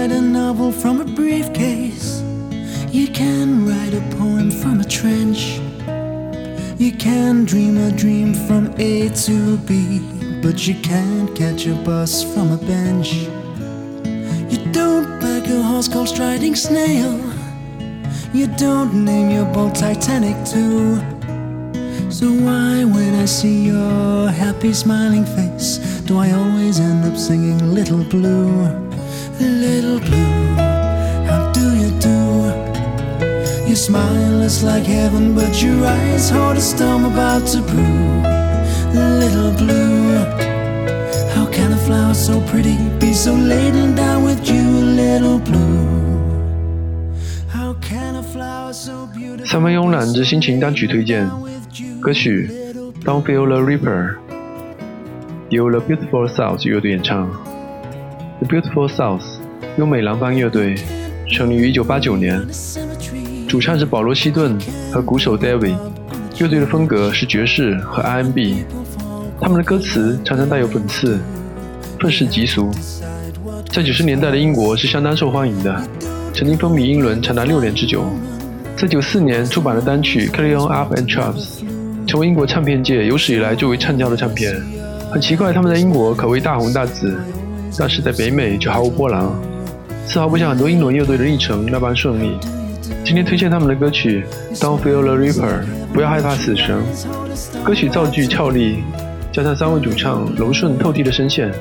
write a novel from a briefcase. You can write a poem from a trench. You can dream a dream from A to B, but you can't catch a bus from a bench. You don't back a horse called Striding Snail. You don't name your boat Titanic too. So why, when I see your happy smiling face, do I always end up singing Little Blue? little blue. How do you do? Your smile is like heaven, but your eyes hold a storm about to brew. Little blue. How can a flower so pretty be so laden down with you, little blue? 三分慵懒之心情单曲推荐，歌曲《Don't Fear the Reaper》，由 The Beautiful South 乐队演唱。The Beautiful South 优美蓝邦乐队成立于1989年，主唱是保罗·希顿和鼓手 David。乐队的风格是爵士和 R&B，他们的歌词常常带有讽刺、愤世嫉俗，在90年代的英国是相当受欢迎的，曾经风靡英伦长达六年之久。在94年出版的单曲《Carry On Up and Chops》成为英国唱片界有史以来最为畅销的唱片。很奇怪，他们在英国可谓大红大紫，但是在北美却毫无波澜，丝毫不像很多英伦乐队的历程那般顺利。今天推荐他们的歌曲《Don't Feel the Reaper》，不要害怕死神。歌曲造句俏丽，加上三位主唱柔顺透剔的声线，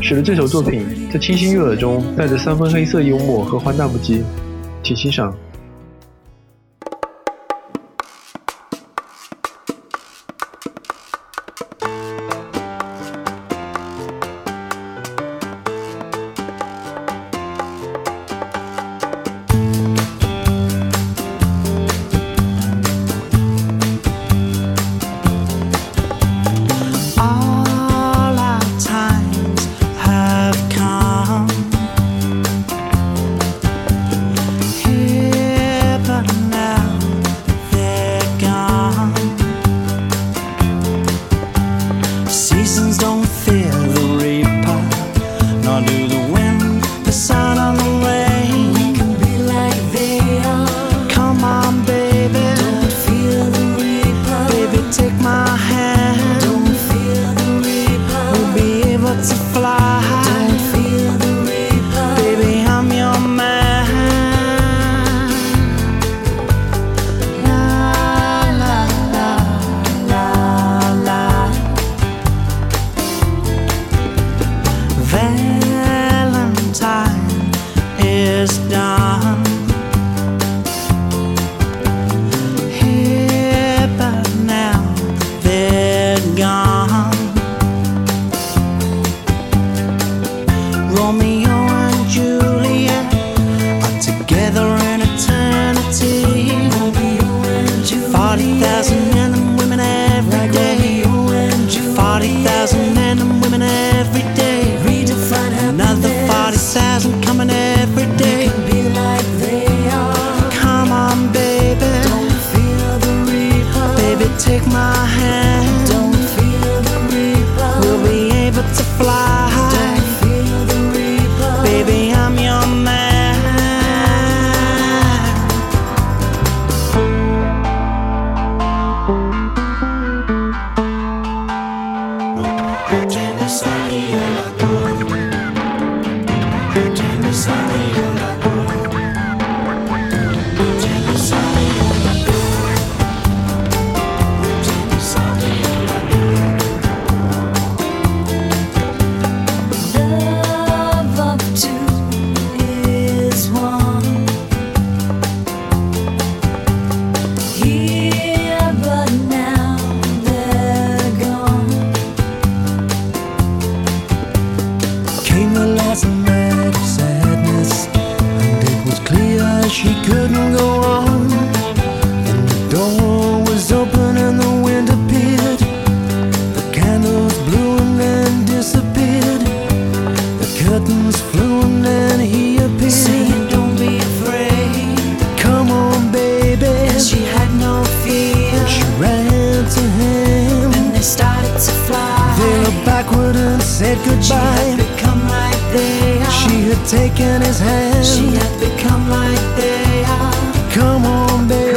使得这首作品在清新悦耳中带着三分黑色幽默和荒诞不羁。请欣赏。Seasons don't Romeo and she couldn't go on. And the door was open and the wind appeared. The candles blew and then disappeared. The curtains flew and then he backward and said goodbye. She had become like they are. She had taken his hand. She had become like they are. Come on, baby.